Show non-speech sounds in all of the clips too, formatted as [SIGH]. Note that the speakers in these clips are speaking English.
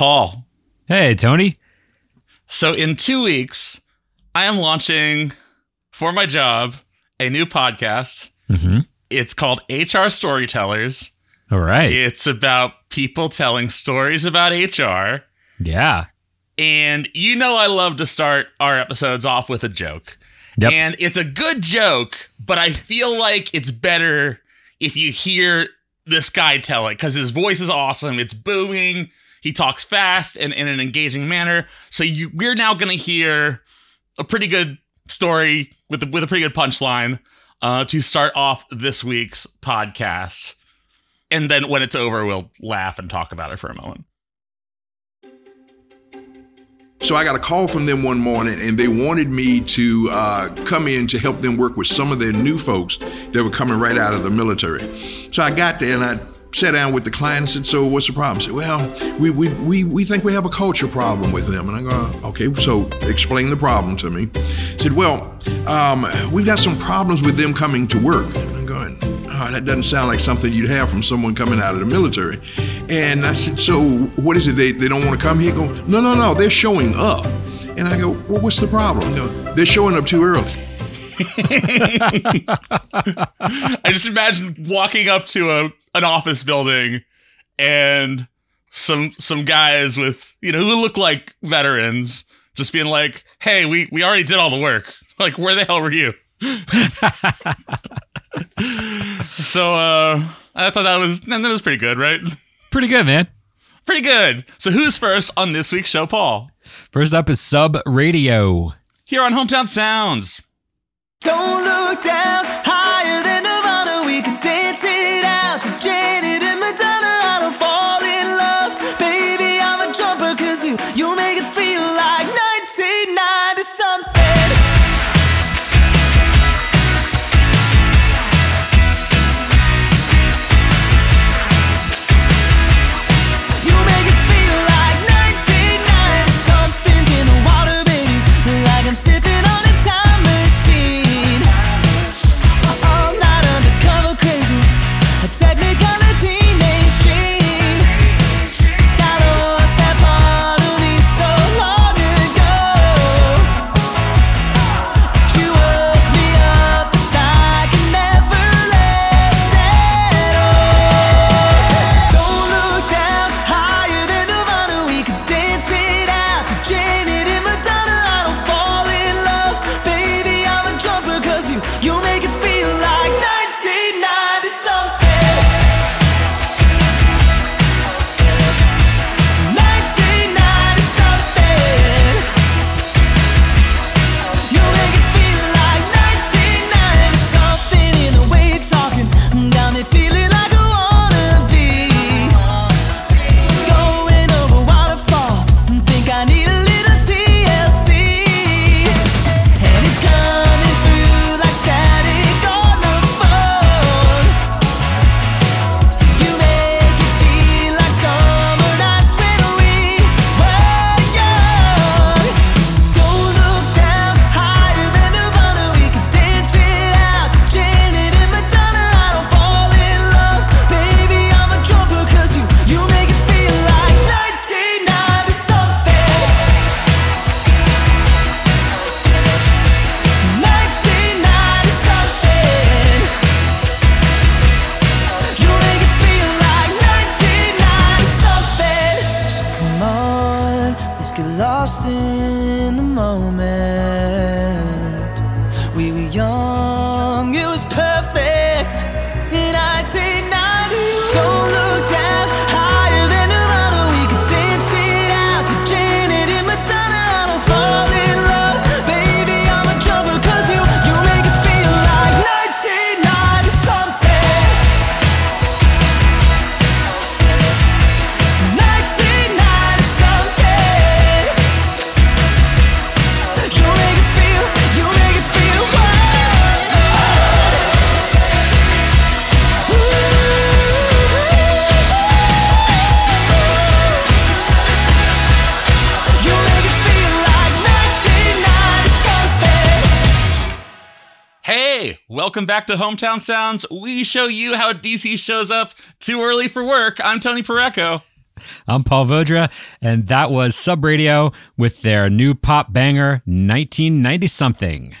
Paul. Hey, Tony. So, in two weeks, I am launching for my job a new podcast. Mm-hmm. It's called HR Storytellers. All right. It's about people telling stories about HR. Yeah. And you know, I love to start our episodes off with a joke. Yep. And it's a good joke, but I feel like it's better if you hear this guy tell it because his voice is awesome. It's booming. He talks fast and in an engaging manner. So you, we're now going to hear a pretty good story with a, with a pretty good punchline uh, to start off this week's podcast. And then when it's over, we'll laugh and talk about it for a moment. So I got a call from them one morning, and they wanted me to uh, come in to help them work with some of their new folks that were coming right out of the military. So I got there and I sat down with the client and said, "So what's the problem?" I said, "Well, we we we, we think we have a culture problem with them." And I go, "Okay, so explain the problem to me." I said, "Well, um, we've got some problems with them coming to work." And I'm going, oh, "That doesn't sound like something you'd have from someone coming out of the military." And I said, "So what is it? They they don't want to come here?" Go, "No, no, no. They're showing up." And I go, "Well, what's the problem?" Go, "They're showing up too early." [LAUGHS] I just imagine walking up to a an office building and some some guys with you know who look like veterans just being like, "Hey, we we already did all the work. Like, where the hell were you?" [LAUGHS] so uh I thought that was that was pretty good, right? Pretty good, man. Pretty good. So who's first on this week's show, Paul? First up is Sub Radio. Here on Hometown Sounds. Don't look down, welcome back to Hometown Sounds. We show you how DC shows up too early for work. I'm Tony Pareco. I'm Paul Vodra, and that was Sub Radio with their new pop banger, 1990 something.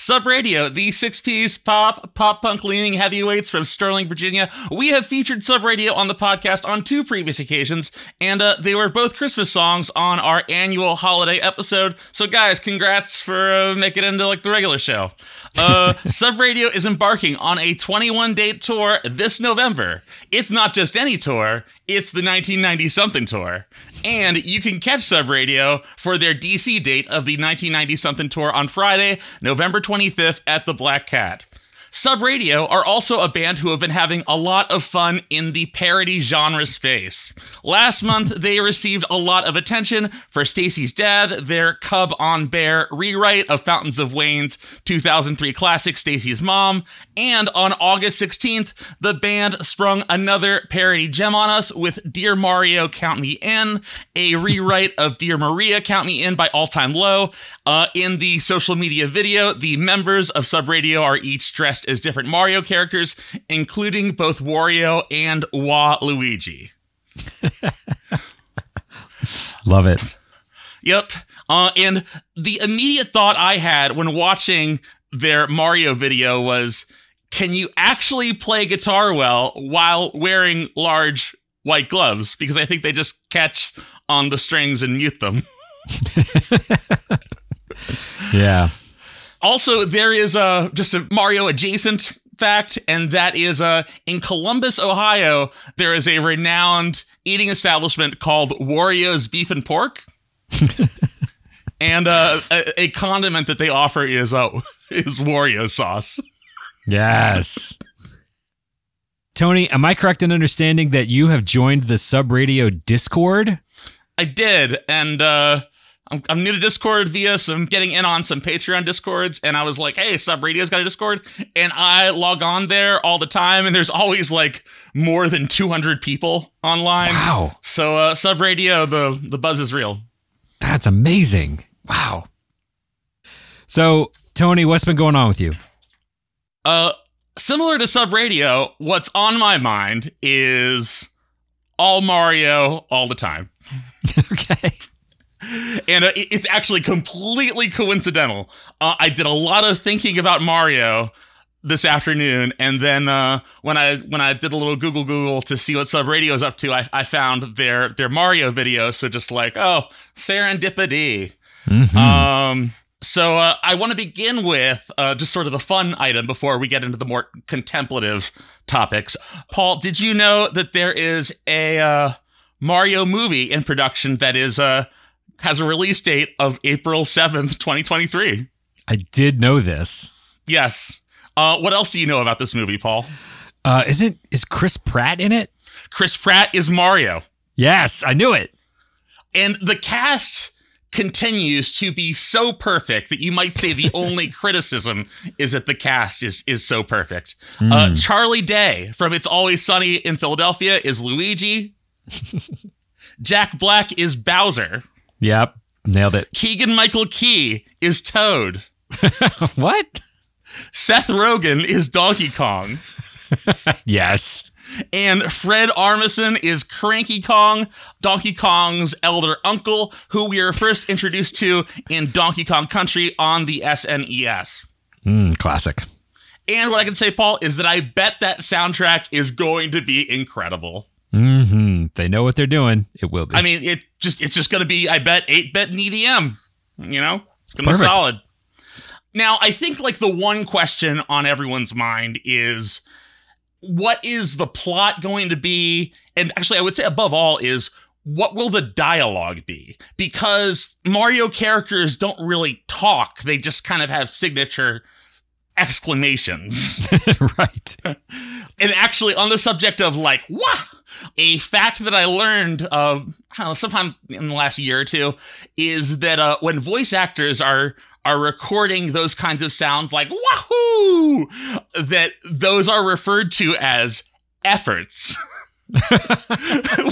Sub Radio, the six piece pop, pop punk leaning heavyweights from Sterling, Virginia. We have featured Sub Radio on the podcast on two previous occasions, and uh, they were both Christmas songs on our annual holiday episode. So, guys, congrats for uh, making it into like the regular show. Uh, [LAUGHS] Sub Radio is embarking on a 21 date tour this November. It's not just any tour, it's the 1990 something tour. And you can catch Sub Radio for their DC date of the 1990 something tour on Friday, November 25th at the Black Cat. Sub Radio are also a band who have been having a lot of fun in the parody genre space. Last month, they received a lot of attention for Stacy's Dad, their Cub on Bear rewrite of Fountains of Wayne's 2003 classic Stacy's Mom, and on August 16th, the band sprung another parody gem on us with Dear Mario Count Me In, a rewrite of Dear Maria Count Me In by All Time Low. Uh, in the social media video, the members of Sub Radio are each dressed as different Mario characters, including both Wario and Waluigi. [LAUGHS] Love it. Yep. Uh, and the immediate thought I had when watching their Mario video was can you actually play guitar well while wearing large white gloves? Because I think they just catch on the strings and mute them. [LAUGHS] Yeah. Also, there is a just a Mario adjacent fact, and that is uh, in Columbus, Ohio, there is a renowned eating establishment called Wario's Beef and Pork. [LAUGHS] and uh, a, a condiment that they offer is uh, [LAUGHS] is Wario sauce. Yes. Tony, am I correct in understanding that you have joined the Sub Radio Discord? I did, and uh, I'm, I'm new to Discord via some getting in on some Patreon Discords, and I was like, "Hey, Sub Radio's got a Discord," and I log on there all the time, and there's always like more than 200 people online. Wow. So, uh, Sub Radio, the the buzz is real. That's amazing. Wow. So, Tony, what's been going on with you? Uh, similar to Sub Radio, what's on my mind is all Mario all the time. [LAUGHS] okay. And uh, it's actually completely coincidental. Uh, I did a lot of thinking about Mario this afternoon, and then uh, when I when I did a little Google Google to see what Sub Radio is up to, I, I found their their Mario video. So just like, oh, serendipity. Mhm. Um, so uh, I want to begin with uh, just sort of the fun item before we get into the more contemplative topics. Paul, did you know that there is a uh, Mario movie in production that is uh, has a release date of April seventh, twenty twenty three? I did know this. Yes. Uh, what else do you know about this movie, Paul? Uh, isn't is Chris Pratt in it? Chris Pratt is Mario. Yes, I knew it. And the cast continues to be so perfect that you might say the [LAUGHS] only criticism is that the cast is is so perfect. Uh, Charlie Day from It's Always Sunny in Philadelphia is Luigi. [LAUGHS] Jack Black is Bowser. Yep, nailed it. Keegan Michael Key is Toad. [LAUGHS] what? Seth Rogen is Donkey Kong. [LAUGHS] Yes. And Fred Armisen is Cranky Kong, Donkey Kong's elder uncle, who we are first introduced to in Donkey Kong Country on the SNES. Mm, classic. And what I can say, Paul, is that I bet that soundtrack is going to be incredible. They know what they're doing. It will be. I mean, it just it's just going to be, I bet, eight bit and EDM. You know, it's going to be solid. Now, I think like the one question on everyone's mind is, what is the plot going to be? And actually, I would say above all is. What will the dialogue be? Because Mario characters don't really talk. They just kind of have signature exclamations. [LAUGHS] right. [LAUGHS] and actually on the subject of like wah a fact that i learned uh, I don't know, sometime in the last year or two is that uh, when voice actors are are recording those kinds of sounds like wahoo that those are referred to as efforts [LAUGHS]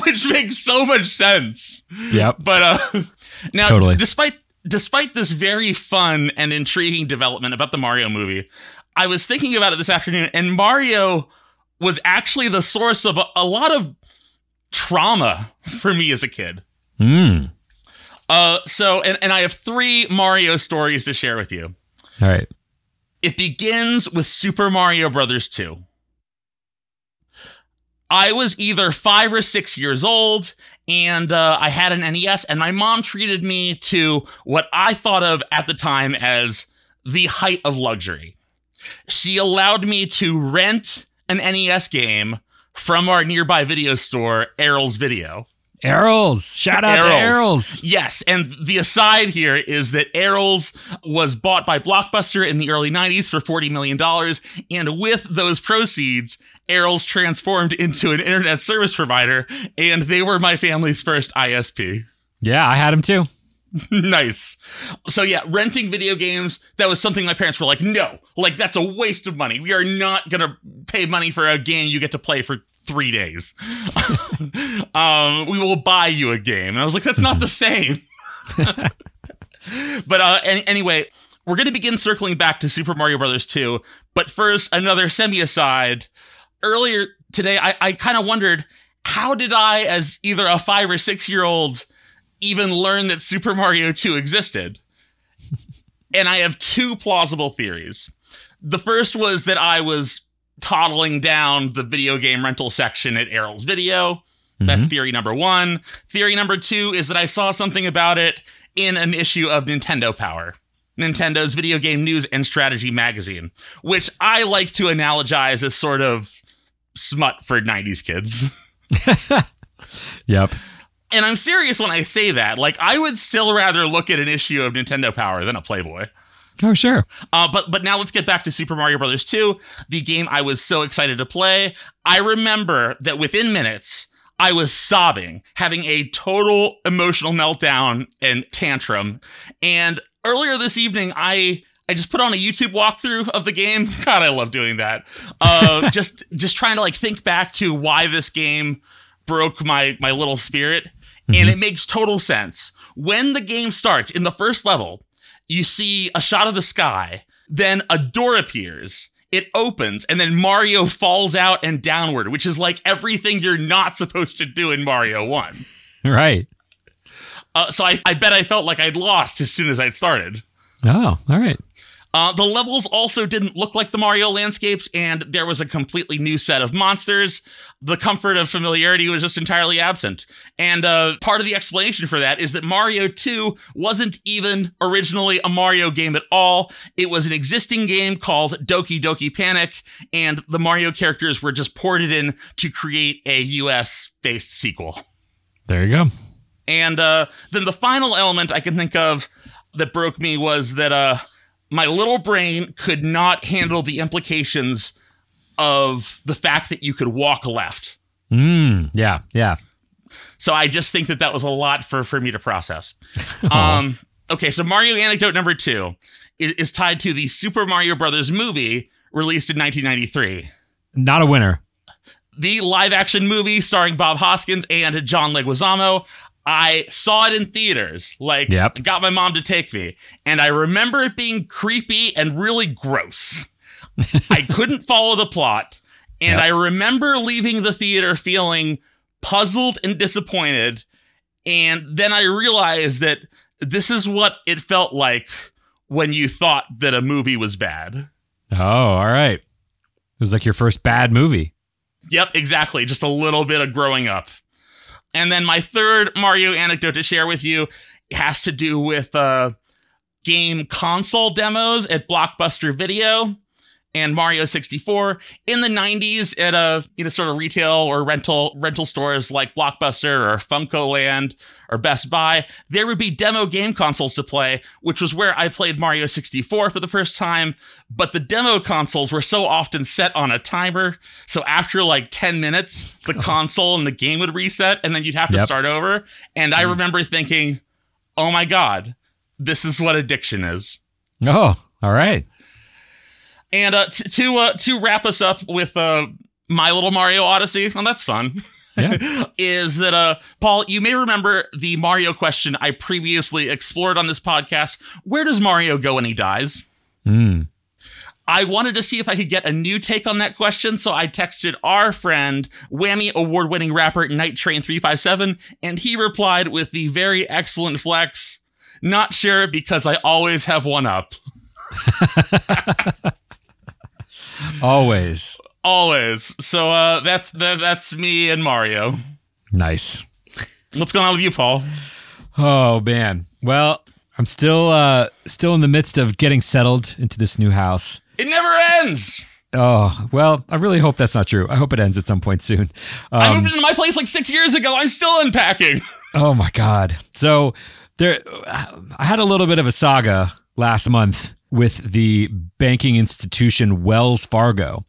which makes so much sense Yep. but uh now Totally. despite despite this very fun and intriguing development about the Mario movie, I was thinking about it this afternoon and Mario was actually the source of a, a lot of trauma for me as a kid. Mm. Uh, so, and, and I have three Mario stories to share with you. All right. It begins with Super Mario Brothers 2. I was either five or six years old, and uh, I had an NES, and my mom treated me to what I thought of at the time as the height of luxury. She allowed me to rent an NES game from our nearby video store, Errol's Video. Errol's. Shout out to Errol's. Yes, and the aside here is that Errol's was bought by Blockbuster in the early 90s for $40 million, and with those proceeds, Errol's transformed into an internet service provider, and they were my family's first ISP. Yeah, I had them too. [LAUGHS] nice. So yeah, renting video games, that was something my parents were like, no, like that's a waste of money. We are not gonna pay money for a game you get to play for three days. [LAUGHS] um, we will buy you a game. And I was like, that's not the same. [LAUGHS] but uh, any, anyway, we're to begin circling back to Super Mario Brothers 2. But first, another semi aside. Earlier today, I, I kind of wondered how did I, as either a five or six year old, even learn that Super Mario 2 existed? and I have two plausible theories. The first was that I was toddling down the video game rental section at Errol's Video. That's mm-hmm. theory number one. Theory number two is that I saw something about it in an issue of Nintendo Power, Nintendo's video game news and strategy magazine, which I like to analogize as sort of smut for 90s kids. [LAUGHS] Yep. And I'm serious when I say that. Like, I would still rather look at an issue of Nintendo Power than a Playboy. Oh, sure. Uh, but but now let's get back to Super Mario Brothers 2, the game I was so excited to play. I remember that within minutes, I was sobbing, having a total emotional meltdown and tantrum. And earlier this evening, I I just put on a YouTube walkthrough of the game. [LAUGHS] God, I love doing that. Uh, [LAUGHS] just just trying to like think back to why this game broke my my little spirit, and it makes total sense. When the game starts in the first level, you see a shot of the sky, then a door appears. It opens, and then Mario falls out and downward, which is like everything you're not supposed to do in Mario 1. [LAUGHS] Right. Uh, so I, I bet I felt like I'd lost as soon as I'd started. Oh, all right. Uh, the levels also didn't look like the Mario landscapes, and there was a completely new set of monsters. The comfort of familiarity was just entirely absent. And uh, part of the explanation for that is that Mario 2 wasn't even originally a Mario game at all. It was an existing game called Doki Doki Panic, and the Mario characters were just ported in to create a US based sequel. There you go. And uh, then the final element I can think of that broke me was that uh, my little brain could not handle the implications of the fact that you could walk left. Mm, yeah, yeah. So I just think that that was a lot for for me to process. [LAUGHS] um, okay, so Mario anecdote number two is, is tied to the Super Mario Brothers movie released in 1993. Not a winner. the live action movie starring Bob Hoskins and John Leguizamo. I saw it in theaters. Like, Yep. Got my mom to take me, and I remember it being creepy and really gross. [LAUGHS] I couldn't follow the plot, and Yep. I remember leaving the theater feeling puzzled and disappointed. And then I realized that this is what it felt like when you thought that a movie was bad. Oh, all right. It was like your first bad movie. Yep, exactly. Just a little bit of growing up. And then my third Mario anecdote to share with you has to do with uh, game console demos at Blockbuster Video and Mario 64 in the 90s at a you know sort of retail or rental rental stores like Blockbuster or FuncoLand or Best Buy there would be demo game consoles to play which was where I played Mario 64 for the first time but the demo consoles were so often set on a timer so after like 10 minutes the oh. console and the game would reset and then you'd have to Yep. start over and I hmm. remember thinking oh my god this is what addiction is Oh, all right. And uh, t- to uh, to wrap us up with uh, my little Mario Odyssey, well, that's fun. Yeah. [LAUGHS] is that uh, Paul? You may remember the Mario question I previously explored on this podcast. Where does Mario go when he dies? Mm. I wanted to see if I could get a new take on that question, so I texted our friend, Wammie award winning rapper Night Train 357, and he replied with the very excellent flex. Not sure because I always have one up. [LAUGHS] Always. Always. So uh, that's that, that's me and Mario. Nice. What's going on with you, Paul? Oh man. Well, I'm still uh still in the midst of getting settled into this new house. It never ends. Oh, well, I really hope that's not true. I hope it ends at some point soon. I Um, moved into my place like six years ago. I'm still unpacking. [LAUGHS] oh my god. So there I had a little bit of a saga last month with the banking institution Wells Fargo,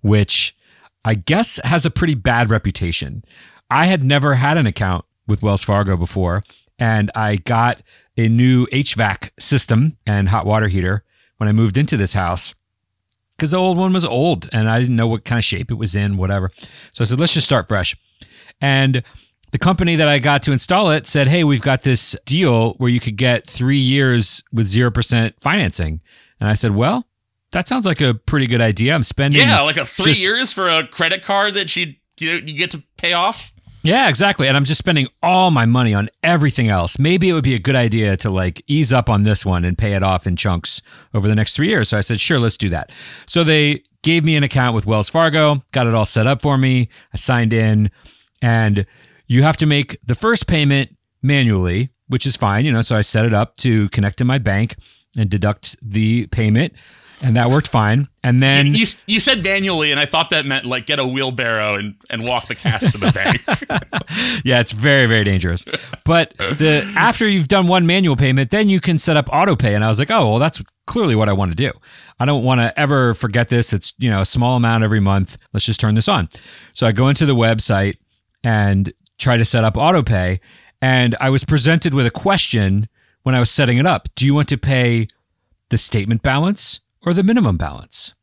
which I guess has a pretty bad reputation. I had never had an account with Wells Fargo before, and I got a new HVAC system and hot water heater when I moved into this house because the old one was old and I didn't know what kind of shape it was in, whatever. So I said, let's just start fresh. And the company that I got to install it said, hey, we've got this deal where you could get three years with 0% financing. And I said, well, that sounds like a pretty good idea. I'm spending. Yeah, like a three just- years for a credit card that you you, you get to pay off. Yeah, exactly. And I'm just spending all my money on everything else. Maybe it would be a good idea to like ease up on this one and pay it off in chunks over the next three years. So I said, sure, let's do that. So they gave me an account with Wells Fargo, got it all set up for me. I signed in, and you have to make the first payment manually, which is fine. You know, so I set it up to connect to my bank and deduct the payment. And that worked fine. And then you, you said manually, and I thought that meant like get a wheelbarrow and, and walk the cash to the bank. [LAUGHS] yeah, it's very, very dangerous. But the after you've done one manual payment, then you can set up auto pay. And I was like, oh, well, that's clearly what I want to do. I don't want to ever forget this. It's you know a small amount every month. Let's just turn this on. So I go into the website and try to set up auto pay. And I was presented with a question when I was setting it up. Do you want to pay the statement balance or the minimum balance?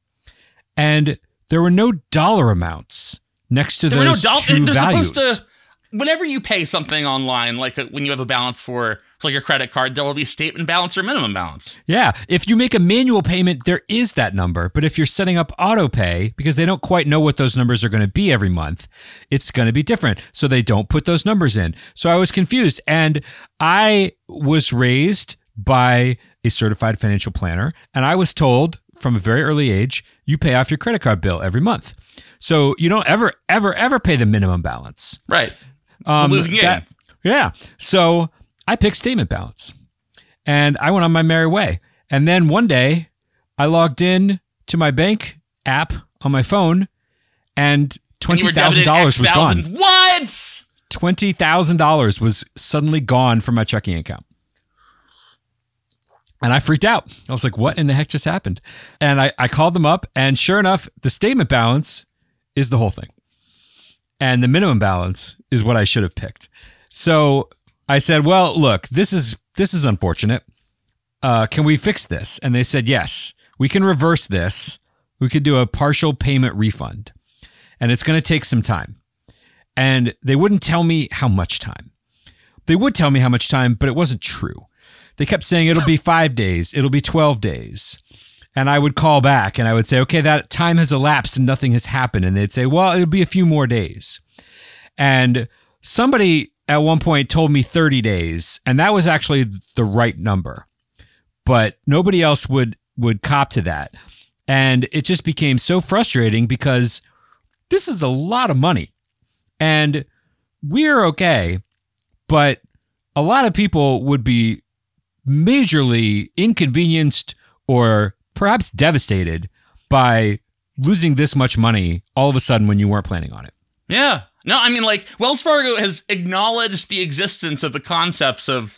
And there were no dollar amounts next to there were no those two They're values. supposed to. Whenever you pay something online, like uh when you have a balance for like your credit card, there will be statement balance or minimum balance. Yeah, if you make a manual payment, there is that number. But if you're setting up auto pay, because they don't quite know what those numbers are going to be every month, it's going to be different. So they don't put those numbers in. So I was confused. And I was raised by a certified financial planner, and I was told from a very early age, you pay off your credit card bill every month. So you don't ever, ever, ever pay the minimum balance. Right. Um, losing game. that- yeah. So I picked statement balance and I went on my merry way. And then one day I logged in to my bank app on my phone and And you were $20,000 was gone. What? $20,000 was suddenly gone from my checking account. And I freaked out. I was like, what in the heck just happened? And I, I called them up, and sure enough, the statement balance is the whole thing. And the minimum balance is what I should have picked. So I said, well, look, this is this is unfortunate. Uh, can we fix this? And they said, yes, we can reverse this. We could do a partial payment refund. And it's going to take some time and they wouldn't tell me how much time. They would tell me how much time, but it wasn't true. They kept saying it'll be five days, it'll be 12 days. And I would call back and I would say, okay, that time has elapsed and nothing has happened. And they'd say, well, it'll be a few more days. And somebody at one point told me 30 days, and that was actually the right number. But nobody else would would cop to that. And it just became so frustrating because this is a lot of money and we're okay but a lot of people would be majorly inconvenienced or perhaps devastated by losing this much money all of a sudden when you weren't planning on it Yeah. No, I mean like Wells Fargo has acknowledged the existence of the concepts of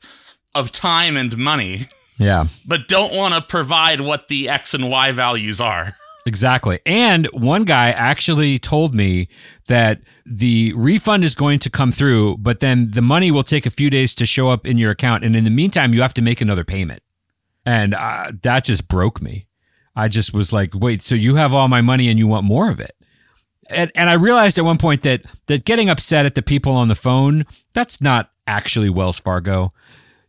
of time and money, yeah but don't want to provide what the X and Y values are. Exactly. And one guy actually told me that the refund is going to come through, but then the money will take a few days to show up in your account. And in the meantime, you have to make another payment. And uh, that just broke me. I just was like, wait, so you have all my money and you want more of it? And, and I realized at one point that that getting upset at the people on the phone, that's not actually Wells Fargo.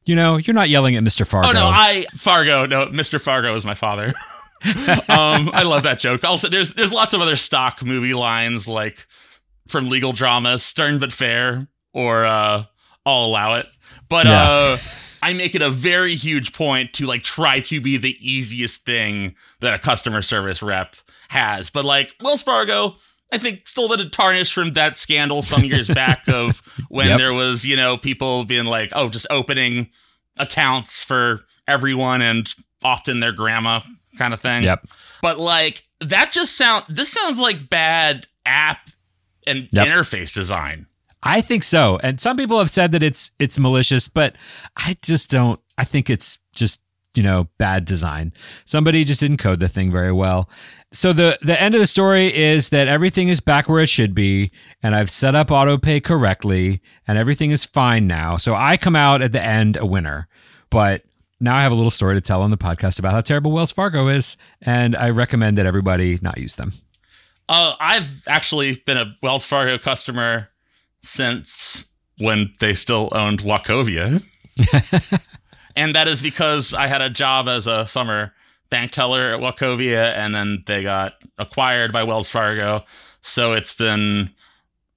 You know, you're not yelling at Mr. Fargo. Oh no, I Fargo. No, Mr. Fargo is my father. [LAUGHS] um, I love that joke. Also, there's there's lots of other stock movie lines like from legal dramas, stern but fair, or uh, I'll allow it. But Yeah. uh, I make it a very huge point to like try to be the easiest thing that a customer service rep has. But like Wells Fargo, I think still a little tarnished from that scandal some years back [LAUGHS] of when Yep. there was, you know, people being like, oh, just opening accounts for everyone and often their grandma kind of thing. Yep. But like that just sound this sounds like bad app and Yep. interface design. I think so. And some people have said that it's it's malicious, but I just don't I think it's just, you know, bad design. Somebody just didn't code the thing very well. So the the end of the story is that everything is back where it should be and I've set up autopay correctly and everything is fine now. So I come out at the end a winner. But now I have a little story to tell on the podcast about how terrible Wells Fargo is and I recommend that everybody not use them. Uh, I've actually been a Wells Fargo customer since when they still owned Wachovia. [LAUGHS] and that is because I had a job as a summer bank teller at Wachovia and then they got acquired by Wells Fargo. So it's been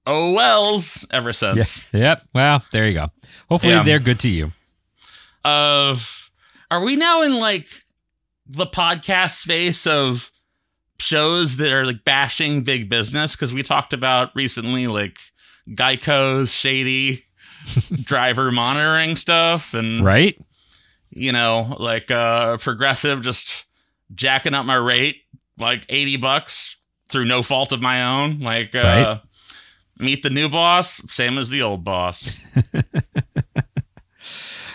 oh Wells ever since. Yeah. Yep. Well, there you go. Hopefully Yeah. they're good to you. uh are we now in like the podcast space of shows that are like bashing big business because we talked about recently like geico's shady [LAUGHS] driver monitoring stuff and Right? You know like uh progressive just jacking up my rate like 80 bucks through no fault of my own like uh Right. meet the new boss same as the old boss [LAUGHS]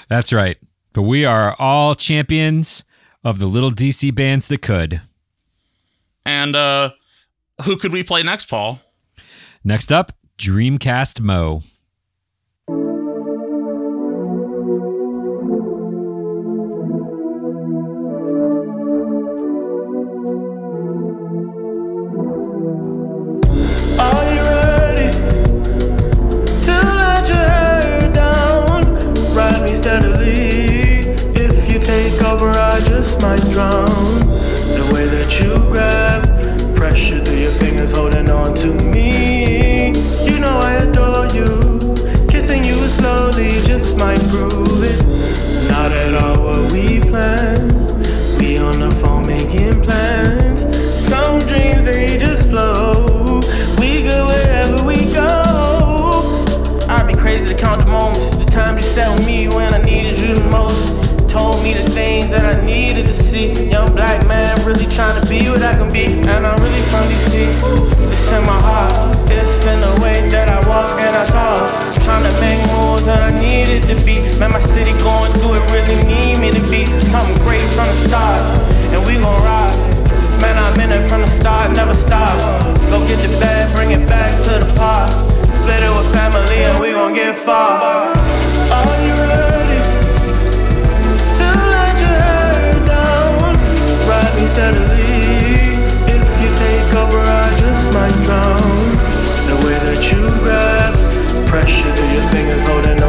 That's right. But we are all champions of the little DC bands that could. and uh who could we play next paul Next up, Dreamcastmoe. Might drown. The way that you grab, pressure trying to be what I can be. And I'm really from DC. It's in my heart. It's in the way that I walk and I talk. Trying to make moves that I needed to be. Man, my city going through it really need me to be something great from the start. And we gon' ride. Man, I'm in it from the start, never stop. Go get the bag, bring it back to the pot. Split it with family and we gon' get far. Are you ready steadily. If you take over, I just might drown. The way that you grab, pressure through your fingers, holding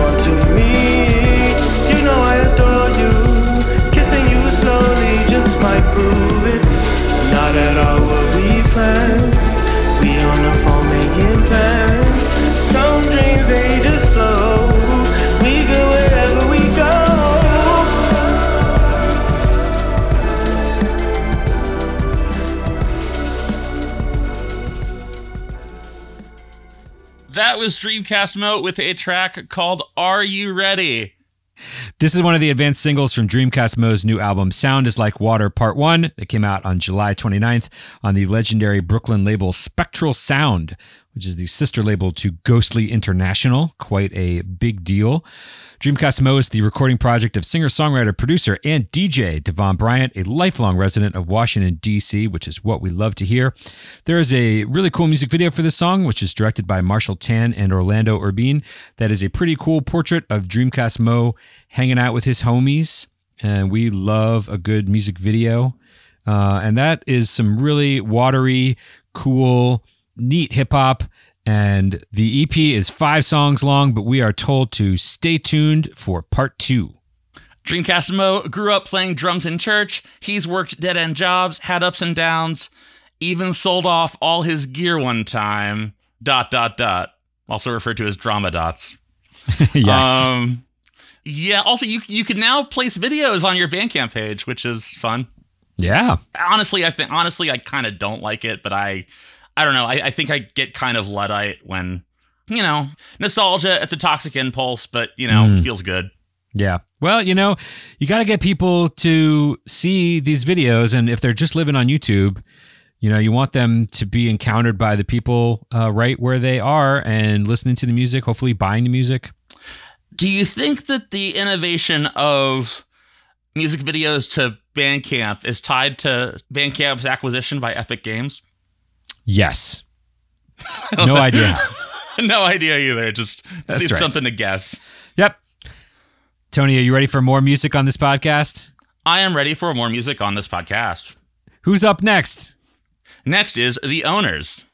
Was Dreamcastmoe with a track called Are You Ready? This is one of the advanced singles from Dreamcastmoe's new album, Sound is Like Water Part 1, that came out on July 29th on the legendary Brooklyn label Spectral Sound, which is the sister label to Ghostly International. Quite a big deal. Dreamcastmoe is the recording project of singer songwriter, producer, and DJ Devon Bryant, a lifelong resident of Washington, D.C., which is what we love to hear. There is a really cool music video for this song, which is directed by Marshall Tan and Orlando Urbine. That is a pretty cool portrait of Dreamcastmoe hanging out with his homies. And we love a good music video. Uh, and that is some really watery, cool, neat hip hop. And the EP is five songs long, but we are told to stay tuned for part two. Dreamcastmoe grew up playing drums in church. He's worked dead end jobs, had ups and downs, even sold off all his gear one time. Dot dot dot. Also referred to as drama dots. [LAUGHS] yes. Um, yeah. Also, you you can now place videos on your Bandcamp page, which is fun. yeah. Honestly, I think honestly I kind of don't like it, but I I don't know. I, I think I get kind of luddite when you know nostalgia. It's a toxic impulse, but you know it feels good. Yeah. Well, you know, you got to get people to see these videos. And if they're just living on YouTube, you know, you want them to be encountered by the people uh, right where they are and listening to the music, hopefully buying the music. Do you think that the innovation of music videos to Bandcamp is tied to Bandcamp's acquisition by Epic Games? Yes. No idea. [LAUGHS] no idea either. Just That's it's right. something to guess. Yep. Tony, are you ready for more music on this podcast? I am ready for more music on this podcast. Who's up next? Next is The Owners.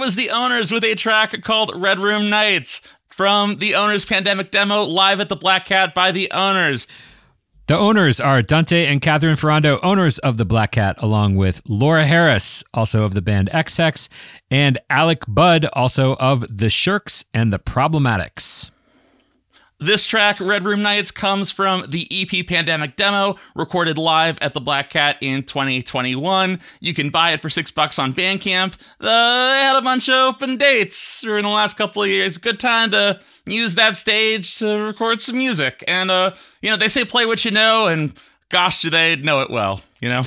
Was the owners with a track called Red Room Nights from the owners pandemic demo live at the Black Cat by the owners. The owners are Dante and Catherine Ferrando, owners of the Black Cat, along with Laura Harris, also of the band Ex Hex, and Alec Budd, also of the Shirks and the Problematics. This track, Red Room Nights, comes from the EP Pandemic demo recorded live at the Black Cat in 2021. You can buy it for six bucks on Bandcamp. Uh, they had a bunch of open dates during the last couple of years. Good time to use that stage to record some music. And, uh, you know, they say play what you know, and gosh, do they know it well, you know?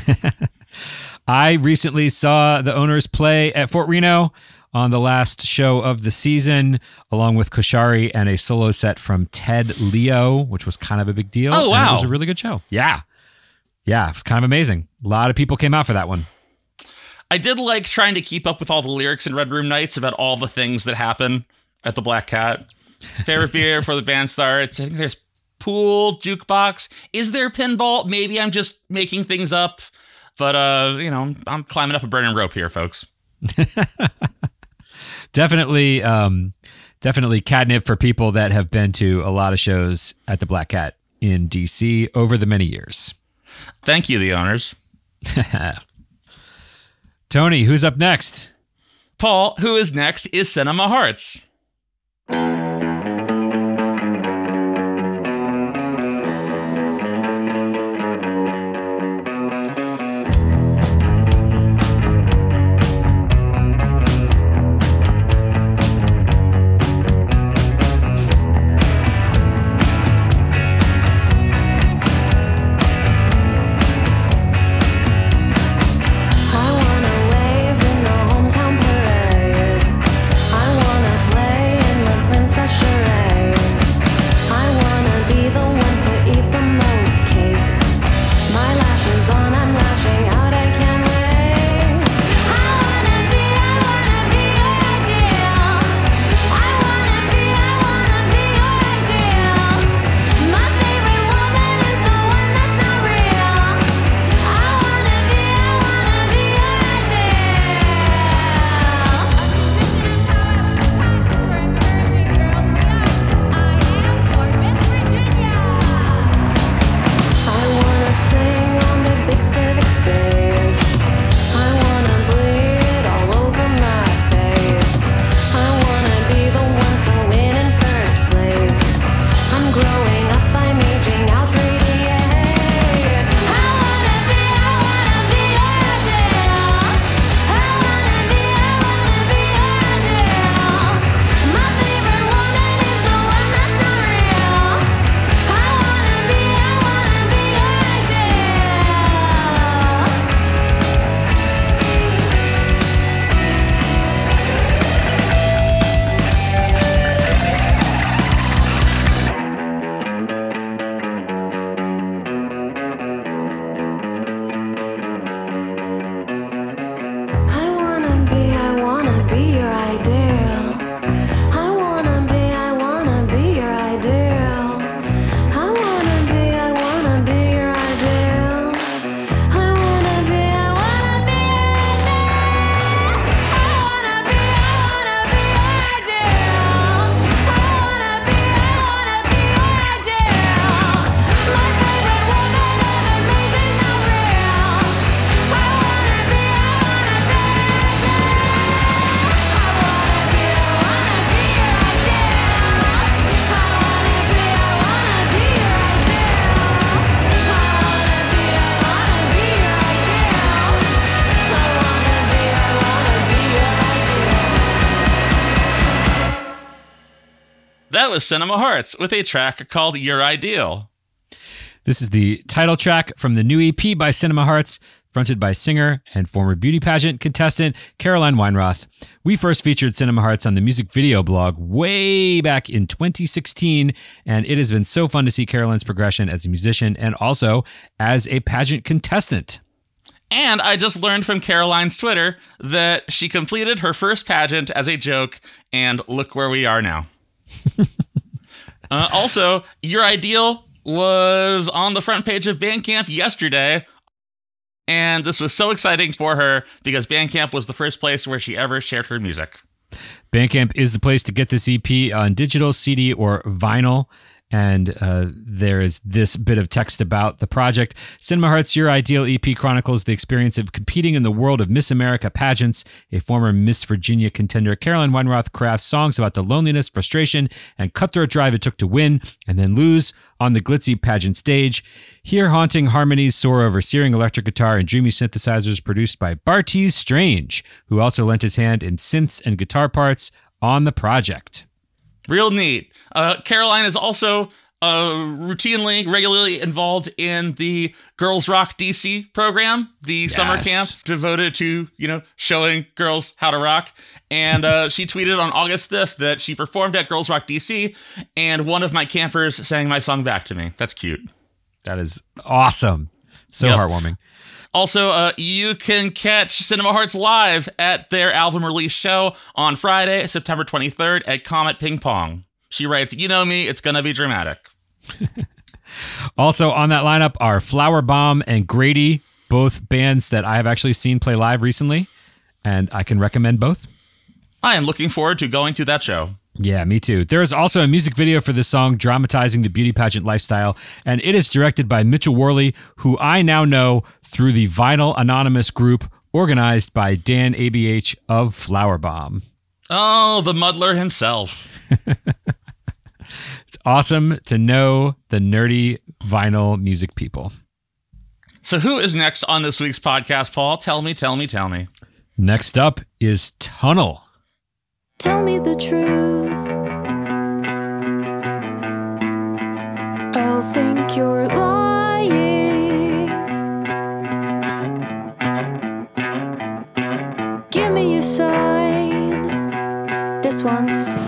[LAUGHS] I recently saw the owners play at Fort Reno on the last show of the season, along with Koshari and a solo set from Ted Leo, which was kind of a big deal. Oh, wow. it was a really good show. Yeah. Yeah, it was kind of amazing. A lot of people came out for that one. I did like trying to keep up with all the lyrics in Red Room Nights about all the things that happen at the Black Cat. Favorite [LAUGHS] beer for the band starts. I think there's pool, jukebox. Is there pinball? Maybe I'm just making things up. But uh, you know, I'm climbing up a burning rope here, folks. [LAUGHS] Definitely, um, definitely catnip for people that have been to a lot of shows at the Black Cat in DC over the many years. Thank you, the owners. [LAUGHS] Tony, who's up next? Paul, who is next, is Cinema Hearts. Was Cinema Hearts with a track called Your Ideal. This is the title track from the new EP by Cinema Hearts, fronted by singer and former beauty pageant contestant Caroline Weinroth. We first featured Cinema Hearts on the music video blog way back in 2016, and it has been so fun to see Caroline's progression as a musician and also as a pageant contestant. And I just learned from Caroline's Twitter that she completed her first pageant as a joke, and look where we are now. [LAUGHS] uh, also, Your Ideal was on the front page of Bandcamp yesterday. And this was so exciting for her because Bandcamp was the first place where she ever shared her music. Bandcamp is the place to get this EP on digital, CD, or vinyl. And uh, there is this bit of text about the project. Cinema Hearts Your Ideal EP chronicles the experience of competing in the world of Miss America pageants. A former Miss Virginia contender, Carolyn Weinroth, crafts songs about the loneliness, frustration, and cutthroat drive it took to win and then lose on the glitzy pageant stage. Here, haunting harmonies soar over searing electric guitar and dreamy synthesizers produced by Bartees Strange, who also lent his hand in synths and guitar parts on the project. Real neat. Uh, Caroline is also uh, routinely, regularly involved in the Girls Rock DC program, the summer camp devoted to you know showing girls how to rock. And uh, she tweeted on August 5th that she performed at Girls Rock DC, and one of my campers sang my song back to me. That's cute. That is awesome. So Yep. heartwarming. Also, uh, you can catch Cinema Hearts live at their album release show on Friday, September 23rd at Comet Ping Pong. She writes, You know me, it's gonna be dramatic. [LAUGHS] Also on that lineup are Flower Bomb and Grady, both bands that I have actually seen play live recently, and I can recommend both. I am looking forward to going to that show. Yeah, me too. There is also a music video for this song dramatizing the beauty pageant lifestyle, and it is directed by Mitchell Worley, who I now know through the Vinyl Anonymous group organized by Dan ABH of Flower Bomb. Oh, the muddler himself. [LAUGHS] It's awesome to know the nerdy vinyl music people. So, who is next on this week's podcast, Paul? Tell me, tell me, tell me. Next up is Tunnel. Tell me the truth. I'll think you're lying. Give me a sign. This one's.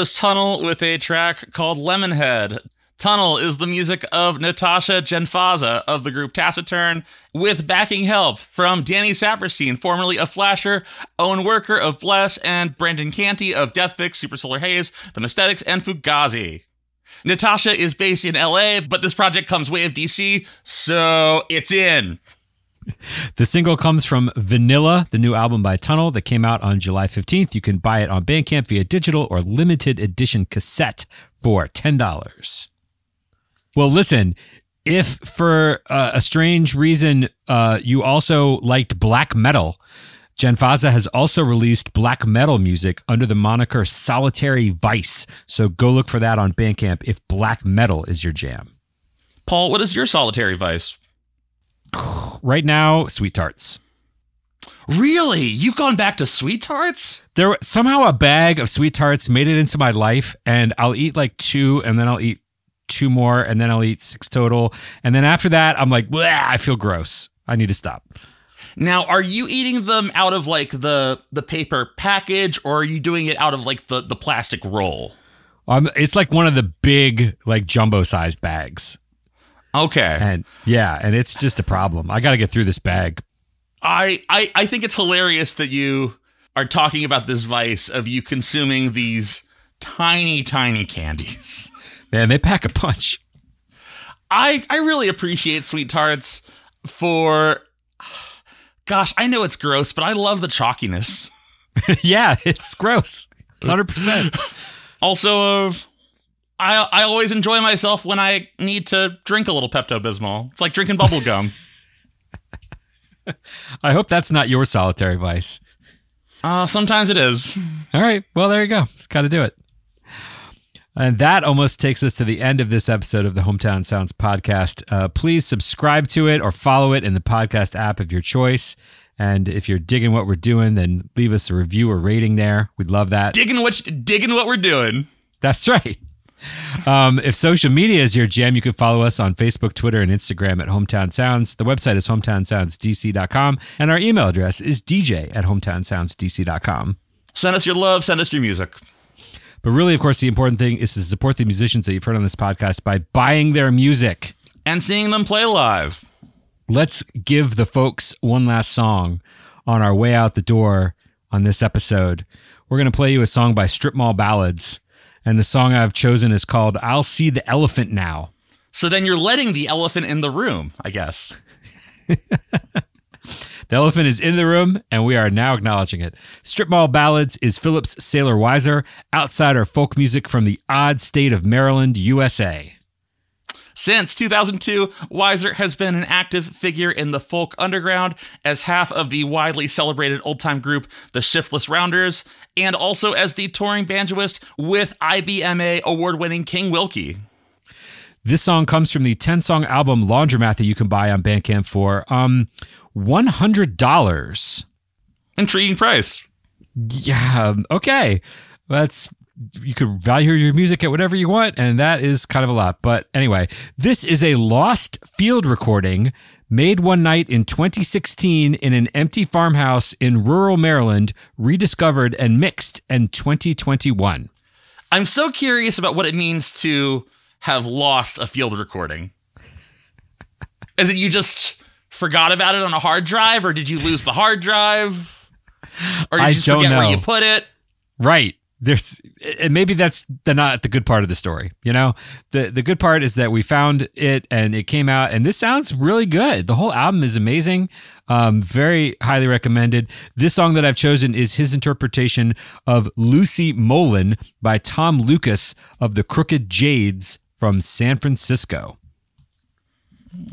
Was Tunnel with a track called Lemonhead. Tunnel is the music of Natasha Genfaza of the group Taciturn, with backing help from Danny Saperstein, formerly of Flasher, Owen Worker of Bless, and Brandon Canty of Deathfix, Super Solar Haze, The Mysthetics, and Fugazi. Natasha is based in LA, but this project comes way of DC, so it's in. [LAUGHS] The single comes from Vanilla, the new album by Tunnel that came out on July 15th. You can buy it on Bandcamp via digital or limited edition cassette for $10. Well, listen, if for uh, a strange reason uh, you also liked black metal, Jen Faza has also released black metal music under the moniker Solitary Vice. So go look for that on Bandcamp if black metal is your jam. Paul, what is your solitary vice? [SIGHS] Right now, Sweet Tarts. Really? You've gone back to sweet tarts? there somehow a bag of sweet tarts made it into my life and i'll eat like two and then i'll eat two more and then i'll eat six total and then after that i'm like i feel gross i need to stop Now, are you eating them out of like the the paper package, or are you doing it out of like the the plastic roll? um, it's like one of the big like jumbo sized bags Okay, and yeah and it's just a problem i gotta get through this bag I, I I think it's hilarious that you are talking about this vice of you consuming these tiny tiny candies. man they pack a punch I I really appreciate sweet tarts for. Gosh, I know it's gross, but I love the chalkiness. [LAUGHS] yeah it's gross 100% [LAUGHS] Also, of I I always enjoy myself when I need to drink a little Pepto Bismol. It's like drinking bubble gum. [LAUGHS] i hope that's not your solitary vice Uh, sometimes it is. All right. Well, there you go. It's got to do it. And that almost takes us to the end of this episode of the Hometown Sounds podcast. Uh, please subscribe to it or follow it in the podcast app of your choice. And if you're digging what we're doing, then leave us a review or rating there. We'd love that. Digging what digging what we're doing. That's right. Um, if social media is your jam, you can follow us on Facebook, Twitter, and Instagram at Hometown Sounds. The website is hometownsoundsdc.com, and our email address is dj at hometownsoundsdc.com. Send us your love. Send us your music. But really, of course, the important thing is to support the musicians that you've heard on this podcast by buying their music. And seeing them play live. Let's give the folks one last song on our way out the door on this episode. We're going to play you a song by Strip Mall Ballads. And the song I've chosen is called I'll See the Elephant Now. So then you're letting the elephant in the room, I guess. [LAUGHS] The elephant is in the room, and we are now acknowledging it. Strip Mall Ballads is Phillips Sailor Weiser, outsider folk music from the odd state of Maryland, USA. Since 2002, Weiser has been an active figure in the folk underground as half of the widely celebrated old time group, the Shiftless Rounders, and also as the touring banjoist with IBMA award winning King Wilkie. This song comes from the 10 song album Laundromat that you can buy on Bandcamp for um $100. Intriguing price. Yeah, okay. That's you could value your music at whatever you want and that is kind of a lot. But anyway, this is a lost field recording made one night in 2016 in an empty farmhouse in rural Maryland, rediscovered and mixed in 2021. I'm so curious about what it means to have lost a field recording. Is it you just forgot about it on a hard drive, or did you lose the hard drive? Or did I you just don't forget where you put it? Right. There's and maybe that's the not the good part of the story. You know, the the good part is that we found it and it came out and this sounds really good. The whole album is amazing. Um, very highly recommended. This song that I've chosen is his interpretation of Lucy Molin by Tom Lucas of the Crooked Jades from San Francisco.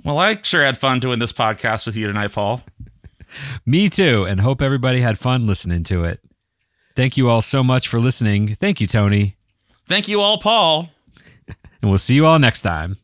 Well, I sure had fun doing this podcast with you tonight, Paul. [LAUGHS] Me too, and hope everybody had fun listening to it. Thank you all so much for listening. Thank you, Tony. Thank you all, Paul. And we'll see you all next time.